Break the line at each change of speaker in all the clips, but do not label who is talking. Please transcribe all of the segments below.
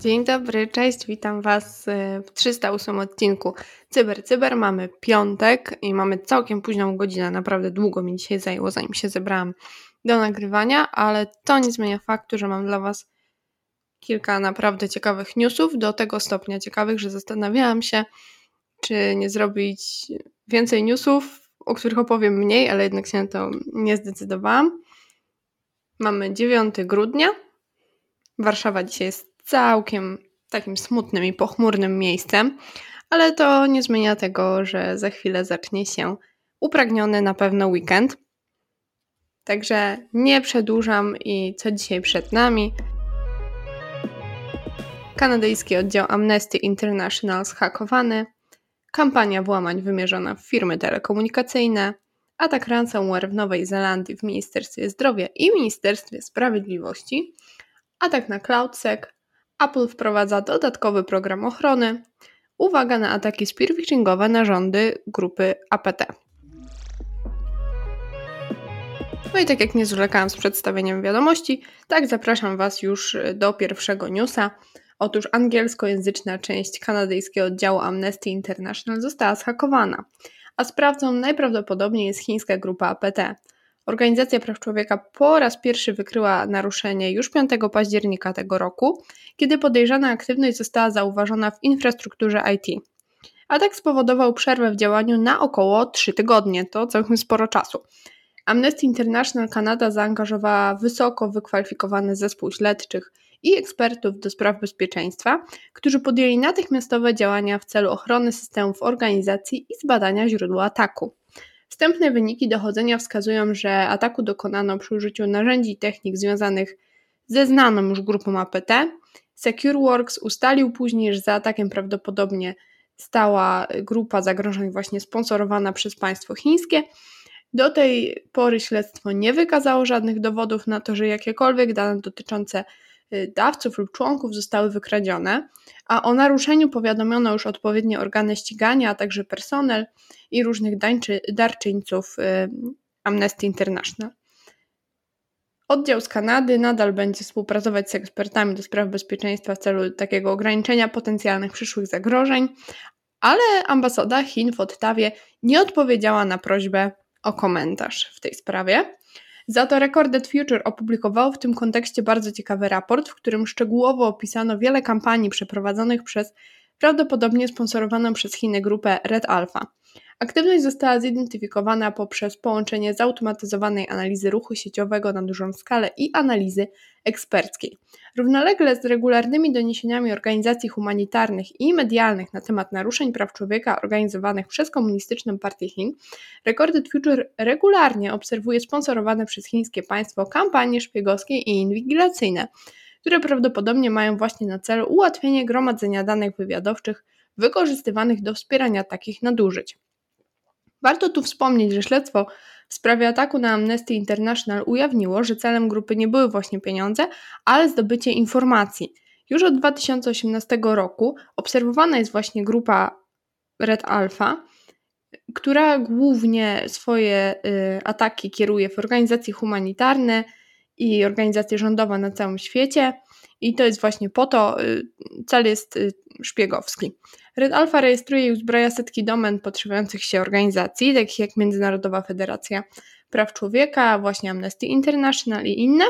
Dzień dobry, cześć, witam Was y, w 308 odcinku Cyber Cyber. Mamy piątek i mamy całkiem późną godzinę, naprawdę długo mi dzisiaj zajęło, zanim się zebrałam do nagrywania, ale to nie zmienia faktu, że mam dla Was kilka naprawdę ciekawych newsów, do tego stopnia ciekawych, że zastanawiałam się, czy nie zrobić więcej newsów, o których opowiem mniej, ale jednak się na to nie zdecydowałam. Mamy 9 grudnia. Warszawa dzisiaj jest całkiem takim smutnym i pochmurnym miejscem, ale to nie zmienia tego, że za chwilę zacznie się upragniony na pewno weekend. Także nie przedłużam i co dzisiaj przed nami. Kanadyjski oddział Amnesty International zhakowany, kampania włamań wymierzona w firmy telekomunikacyjne, atak ransomware w Nowej Zelandii w Ministerstwie Zdrowia i Ministerstwie Sprawiedliwości, atak na CloudSec, Apple wprowadza dodatkowy program ochrony. Uwaga na ataki spearphishingowe na rządy grupy APT. No i tak jak nie zwlekałam z przedstawieniem wiadomości, tak zapraszam Was już do pierwszego newsa. Otóż angielskojęzyczna część kanadyjskiego oddziału Amnesty International została zhakowana, a sprawcą najprawdopodobniej jest chińska grupa APT. Organizacja Praw Człowieka po raz pierwszy wykryła naruszenie już 5 października tego roku, kiedy podejrzana aktywność została zauważona w infrastrukturze IT. Atak spowodował przerwę w działaniu na około 3 tygodnie, to całkiem sporo czasu. Amnesty International Kanada zaangażowała wysoko wykwalifikowany zespół śledczych i ekspertów do spraw bezpieczeństwa, którzy podjęli natychmiastowe działania w celu ochrony systemów organizacji i zbadania źródła ataku. Wstępne wyniki dochodzenia wskazują, że ataku dokonano przy użyciu narzędzi i technik związanych ze znaną już grupą APT. SecureWorks ustalił później, że za atakiem prawdopodobnie stała grupa zagrożeń właśnie sponsorowana przez państwo chińskie. Do tej pory śledztwo nie wykazało żadnych dowodów na to, że jakiekolwiek dane dotyczące dawców lub członków zostały wykradzione, a o naruszeniu powiadomiono już odpowiednie organy ścigania, a także personel i różnych dańczy, darczyńców y, Amnesty International. Oddział z Kanady nadal będzie współpracować z ekspertami do spraw bezpieczeństwa w celu takiego ograniczenia potencjalnych przyszłych zagrożeń, ale ambasada Chin w Ottawie nie odpowiedziała na prośbę o komentarz w tej sprawie. Za to Recorded Future opublikowało w tym kontekście bardzo ciekawy raport, w którym szczegółowo opisano wiele kampanii przeprowadzonych przez prawdopodobnie sponsorowaną przez Chiny grupę Red Alpha. Aktywność została zidentyfikowana poprzez połączenie zautomatyzowanej analizy ruchu sieciowego na dużą skalę i analizy eksperckiej. Równolegle z regularnymi doniesieniami organizacji humanitarnych i medialnych na temat naruszeń praw człowieka organizowanych przez Komunistyczną Partię Chin, Recorded Future regularnie obserwuje sponsorowane przez chińskie państwo kampanie szpiegowskie i inwigilacyjne, które prawdopodobnie mają właśnie na celu ułatwienie gromadzenia danych wywiadowczych wykorzystywanych do wspierania takich nadużyć. Warto tu wspomnieć, że śledztwo w sprawie ataku na Amnesty International ujawniło, że celem grupy nie były właśnie pieniądze, ale zdobycie informacji. Już od 2018 roku obserwowana jest właśnie grupa Red Alpha, która głównie swoje y, ataki kieruje w organizacje humanitarne i organizacje rządowe na całym świecie. I to jest właśnie po to, y, cel jest y, szpiegowski. Red Alpha rejestruje i uzbraja setki domen podszywania się organizacji, takich jak Międzynarodowa Federacja Praw Człowieka, właśnie Amnesty International i inne.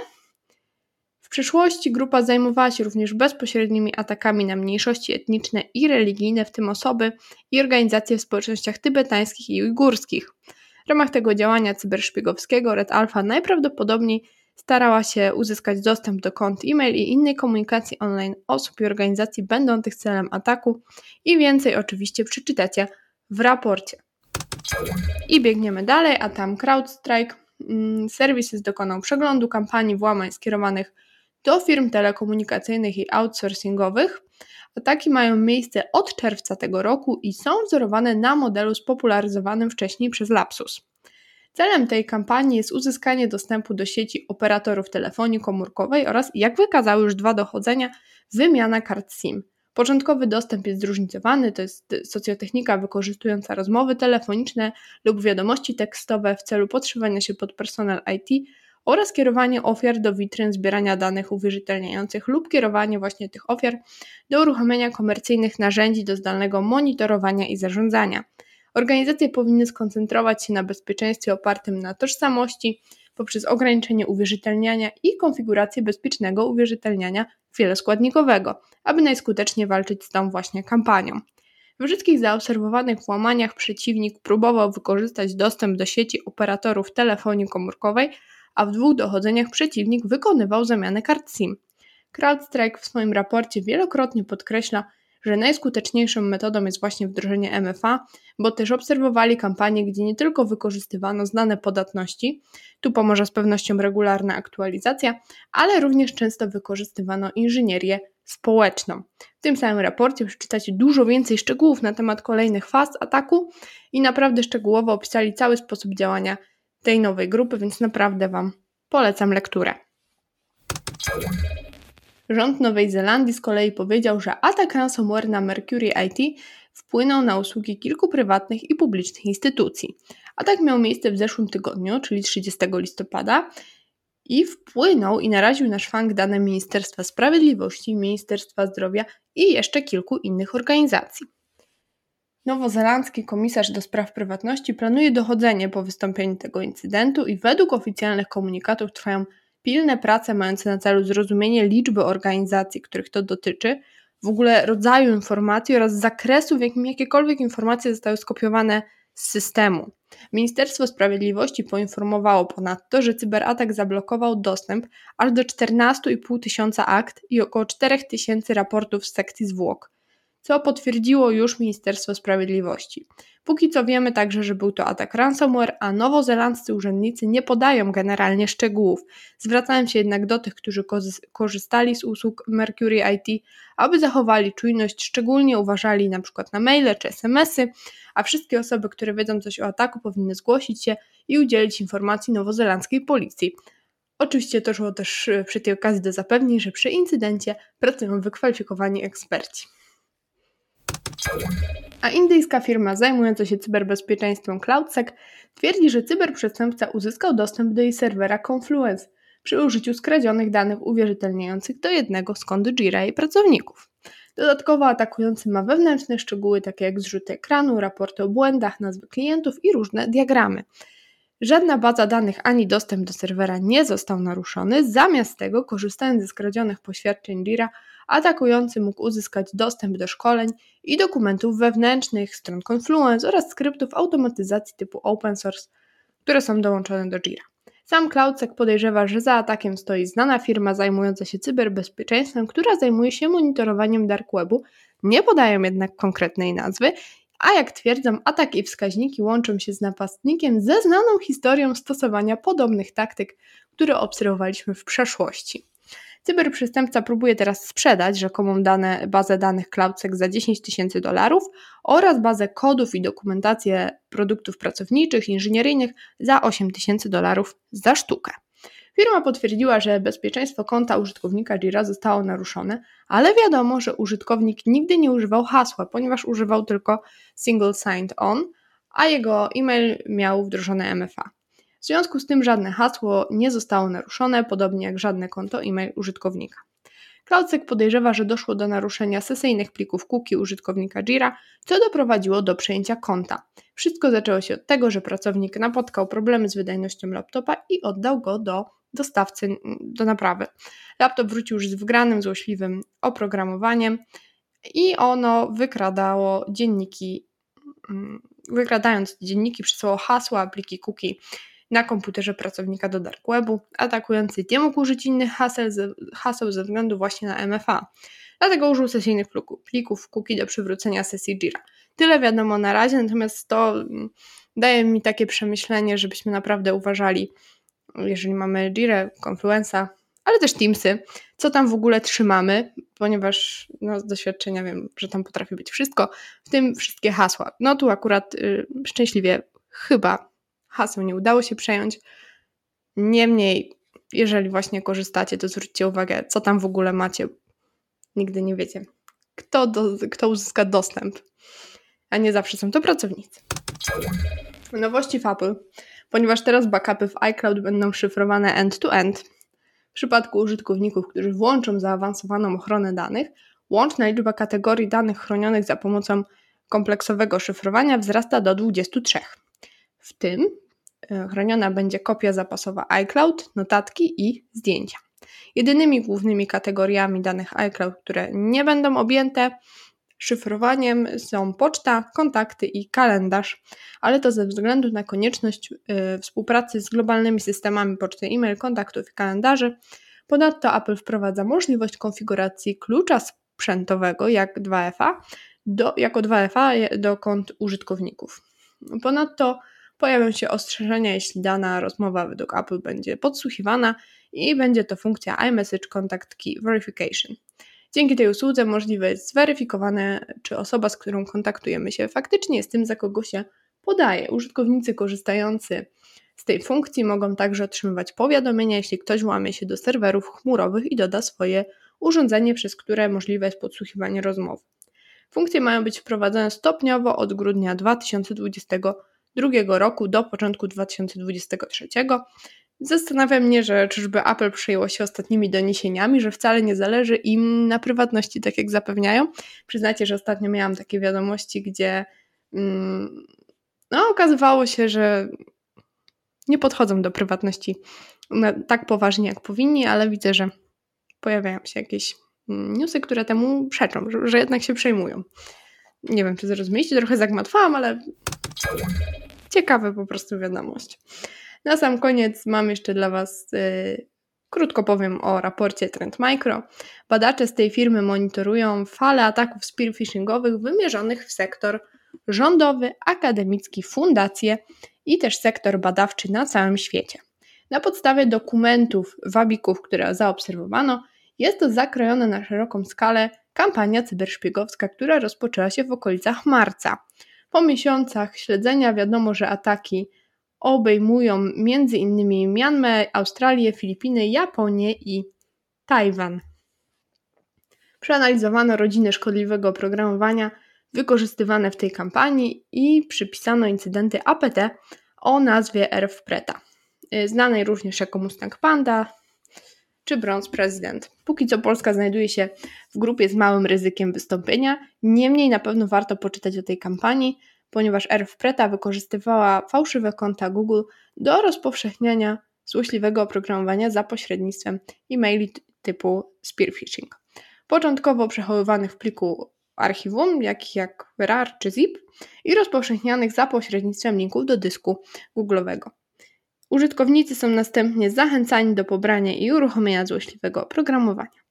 W przyszłości grupa zajmowała się również bezpośrednimi atakami na mniejszości etniczne i religijne, w tym osoby i organizacje w społecznościach tybetańskich i ujgurskich. W ramach tego działania cyberszpiegowskiego Red Alpha najprawdopodobniej starała się uzyskać dostęp do kont e-mail i innej komunikacji online osób i organizacji będących celem ataku i więcej oczywiście przeczytacie w raporcie. I biegniemy dalej, a tam CrowdStrike mm, Services dokonał przeglądu kampanii włamań skierowanych do firm telekomunikacyjnych i outsourcingowych. Ataki mają miejsce od czerwca tego roku i są wzorowane na modelu spopularyzowanym wcześniej przez Lapsus. Celem tej kampanii jest uzyskanie dostępu do sieci operatorów telefonii komórkowej oraz, jak wykazały już dwa dochodzenia, wymiana kart SIM. Początkowy dostęp jest zróżnicowany, to jest socjotechnika wykorzystująca rozmowy telefoniczne lub wiadomości tekstowe w celu podszywania się pod personel IT oraz kierowanie ofiar do witryn zbierania danych uwierzytelniających lub kierowanie właśnie tych ofiar do uruchomienia komercyjnych narzędzi do zdalnego monitorowania i zarządzania. Organizacje powinny skoncentrować się na bezpieczeństwie opartym na tożsamości poprzez ograniczenie uwierzytelniania i konfigurację bezpiecznego uwierzytelniania wieloskładnikowego, aby najskuteczniej walczyć z tą właśnie kampanią. W wszystkich zaobserwowanych włamaniach przeciwnik próbował wykorzystać dostęp do sieci operatorów telefonii komórkowej, a w dwóch dochodzeniach przeciwnik wykonywał zamianę kart SIM. CrowdStrike w swoim raporcie wielokrotnie podkreśla, że najskuteczniejszą metodą jest właśnie wdrożenie MFA, bo też obserwowali kampanie, gdzie nie tylko wykorzystywano znane podatności, tu pomoże z pewnością regularna aktualizacja, ale również często wykorzystywano inżynierię społeczną. W tym samym raporcie przeczytacie dużo więcej szczegółów na temat kolejnych faz ataku i naprawdę szczegółowo opisali cały sposób działania tej nowej grupy, więc naprawdę Wam polecam lekturę. Rząd Nowej Zelandii z kolei powiedział, że atak ransomware na Mercury IT wpłynął na usługi kilku prywatnych i publicznych instytucji. Atak miał miejsce w zeszłym tygodniu, czyli 30 listopada, i wpłynął i naraził na szwank dane Ministerstwa Sprawiedliwości, Ministerstwa Zdrowia i jeszcze kilku innych organizacji. Nowozelandzki komisarz do spraw prywatności planuje dochodzenie po wystąpieniu tego incydentu i według oficjalnych komunikatów trwają pilne prace mające na celu zrozumienie liczby organizacji, których to dotyczy, w ogóle rodzaju informacji oraz zakresu, w jakim jakiekolwiek informacje zostały skopiowane z systemu. Ministerstwo Sprawiedliwości poinformowało ponadto, że cyberatak zablokował dostęp aż do 14,5 tysiąca akt i około 4 tysięcy raportów z sekcji zwłok co potwierdziło już Ministerstwo Sprawiedliwości. Póki co wiemy także, że był to atak ransomware, a nowozelandzcy urzędnicy nie podają generalnie szczegółów. Zwracają się jednak do tych, którzy korzystali z usług Mercury IT, aby zachowali czujność, szczególnie uważali np. na maile czy smsy, a wszystkie osoby, które wiedzą coś o ataku, powinny zgłosić się i udzielić informacji nowozelandzkiej policji. Oczywiście doszło też przy tej okazji do zapewnień, że przy incydencie pracują wykwalifikowani eksperci. A indyjska firma zajmująca się cyberbezpieczeństwem CloudSec twierdzi, że cyberprzestępca uzyskał dostęp do jej serwera Confluence przy użyciu skradzionych danych uwierzytelniających do jednego z kont Jira i pracowników. Dodatkowo atakujący ma wewnętrzne szczegóły takie jak zrzuty ekranu, raporty o błędach, nazwy klientów i różne diagramy. Żadna baza danych ani dostęp do serwera nie został naruszony, zamiast tego, korzystając ze skradzionych poświadczeń Jira, atakujący mógł uzyskać dostęp do szkoleń i dokumentów wewnętrznych, stron Confluence oraz skryptów automatyzacji typu open source, które są dołączone do Jira. Sam CloudSec podejrzewa, że za atakiem stoi znana firma zajmująca się cyberbezpieczeństwem, która zajmuje się monitorowaniem dark webu. Nie podają jednak konkretnej nazwy, a jak twierdzą, atak i wskaźniki łączą się z napastnikiem ze znaną historią stosowania podobnych taktyk, które obserwowaliśmy w przeszłości. Cyberprzestępca próbuje teraz sprzedać rzekomą dane, bazę danych CloudSec za 10 tysięcy dolarów oraz bazę kodów i dokumentację produktów pracowniczych, inżynieryjnych za 8 tysięcy dolarów za sztukę. Firma potwierdziła, że bezpieczeństwo konta użytkownika Jira zostało naruszone, ale wiadomo, że użytkownik nigdy nie używał hasła, ponieważ używał tylko single signed on, a jego e-mail miał wdrożone MFA. W związku z tym żadne hasło nie zostało naruszone, podobnie jak żadne konto e-mail użytkownika. CloudSec podejrzewa, że doszło do naruszenia sesyjnych plików cookie użytkownika Jira, co doprowadziło do przejęcia konta. Wszystko zaczęło się od tego, że pracownik napotkał problemy z wydajnością laptopa i oddał go do dostawcy do naprawy. Laptop wrócił już z wgranym, złośliwym oprogramowaniem i ono wykradało dzienniki, mm, wykradając dzienniki, przysłało hasła, pliki cookie na komputerze pracownika do dark webu. Atakujący nie mógł użyć innych haseł, haseł ze względu właśnie na MFA. Dlatego użył sesyjnych plików cookie do przywrócenia sesji Jira. Tyle wiadomo na razie, natomiast to mm, daje mi takie przemyślenie, żebyśmy naprawdę uważali, jeżeli mamy Jira, Confluenza, ale też Teamsy, co tam w ogóle trzymamy, ponieważ no, z doświadczenia wiem, że tam potrafi być wszystko, w tym wszystkie hasła. No tu akurat y, szczęśliwie chyba haseł nie udało się przejąć. Niemniej, jeżeli właśnie korzystacie, to zwróćcie uwagę, co tam w ogóle macie. Nigdy nie wiecie, kto, do, kto uzyska dostęp, a nie zawsze są to pracownicy. Nowości w Apple, ponieważ teraz backupy w iCloud będą szyfrowane end-to-end. W przypadku użytkowników, którzy włączą zaawansowaną ochronę danych, łączna liczba kategorii danych chronionych za pomocą kompleksowego szyfrowania wzrasta do 23. W tym chroniona będzie kopia zapasowa iCloud, notatki i zdjęcia. Jedynymi głównymi kategoriami danych iCloud, które nie będą objęte szyfrowaniem są poczta, kontakty i kalendarz, ale to ze względu na konieczność y, współpracy z globalnymi systemami poczty e-mail, kontaktów i kalendarzy. Ponadto Apple wprowadza możliwość konfiguracji klucza sprzętowego jak 2FA do, jako 2FA do kont użytkowników. Ponadto pojawią się ostrzeżenia, jeśli dana rozmowa według Apple będzie podsłuchiwana i będzie to funkcja iMessage Contact Key Verification. Dzięki tej usłudze możliwe jest zweryfikowane, czy osoba, z którą kontaktujemy się, faktycznie jest tym, za kogo się podaje. Użytkownicy korzystający z tej funkcji mogą także otrzymywać powiadomienia, jeśli ktoś łamie się do serwerów chmurowych i doda swoje urządzenie, przez które możliwe jest podsłuchiwanie rozmowy. Funkcje mają być wprowadzone stopniowo od grudnia 2022 roku do początku 2023. Zastanawia mnie, że czyżby Apple przejęło się ostatnimi doniesieniami, że wcale nie zależy im na prywatności, tak jak zapewniają. Przyznacie, że ostatnio miałam takie wiadomości, gdzie mm, no, okazywało się, że nie podchodzą do prywatności tak poważnie, jak powinni, ale widzę, że pojawiają się jakieś newsy, które temu przeczą, że, że jednak się przejmują. Nie wiem, czy zrozumieliście, trochę zagmatwałam, ale ciekawe po prostu wiadomość. Na sam koniec mam jeszcze dla Was yy, krótko powiem o raporcie Trend Micro. Badacze z tej firmy monitorują falę ataków spearphishingowych wymierzonych w sektor rządowy, akademicki, fundacje i też sektor badawczy na całym świecie. Na podstawie dokumentów wabików, które zaobserwowano, jest to zakrojona na szeroką skalę kampania cyberszpiegowska, która rozpoczęła się w okolicach marca. Po miesiącach śledzenia wiadomo, że ataki obejmują m.in. Mianmę, Australię, Filipiny, Japonię i Tajwan. Przeanalizowano rodziny szkodliwego oprogramowania wykorzystywane w tej kampanii i przypisano incydenty APT o nazwie RFPreta, znanej również jako Mustang Panda czy Bronze President. Póki co Polska znajduje się w grupie z małym ryzykiem wystąpienia, niemniej na pewno warto poczytać o tej kampanii, ponieważ RFPreta wykorzystywała fałszywe konta Google do rozpowszechniania złośliwego oprogramowania za pośrednictwem e-maili typu spearphishing. Początkowo przechowywanych w pliku archiwum, jakich jak RAR czy ZIP, i rozpowszechnianych za pośrednictwem linków do dysku Google'owego. Użytkownicy są następnie zachęcani do pobrania i uruchomienia złośliwego oprogramowania.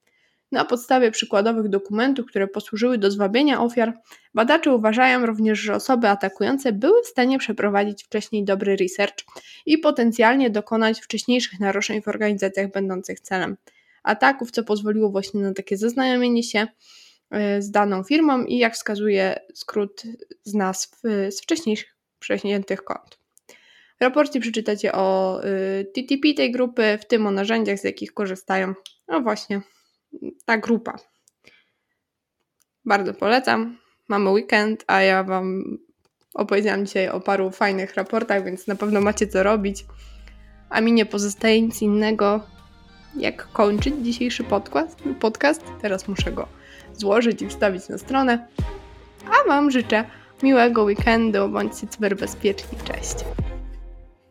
Na podstawie przykładowych dokumentów, które posłużyły do zwabienia ofiar, badacze uważają również, że osoby atakujące były w stanie przeprowadzić wcześniej dobry research i potencjalnie dokonać wcześniejszych naruszeń w organizacjach będących celem ataków, co pozwoliło właśnie na takie zaznajomienie się e, z daną firmą i jak wskazuje skrót z nazw e, z wcześniejszych prześniętych kont. W raporcie przeczytacie o e, TTP tej grupy, w tym o narzędziach, z jakich korzystają. No właśnie, ta grupa. Bardzo polecam. Mamy weekend, a ja Wam opowiedziałam dzisiaj o paru fajnych raportach, więc na pewno macie co robić. A mi nie pozostaje nic innego, jak kończyć dzisiejszy podcast. podcast. Teraz muszę go złożyć i wstawić na stronę. A Wam życzę miłego weekendu, bądźcie cyberbezpieczni. Cześć!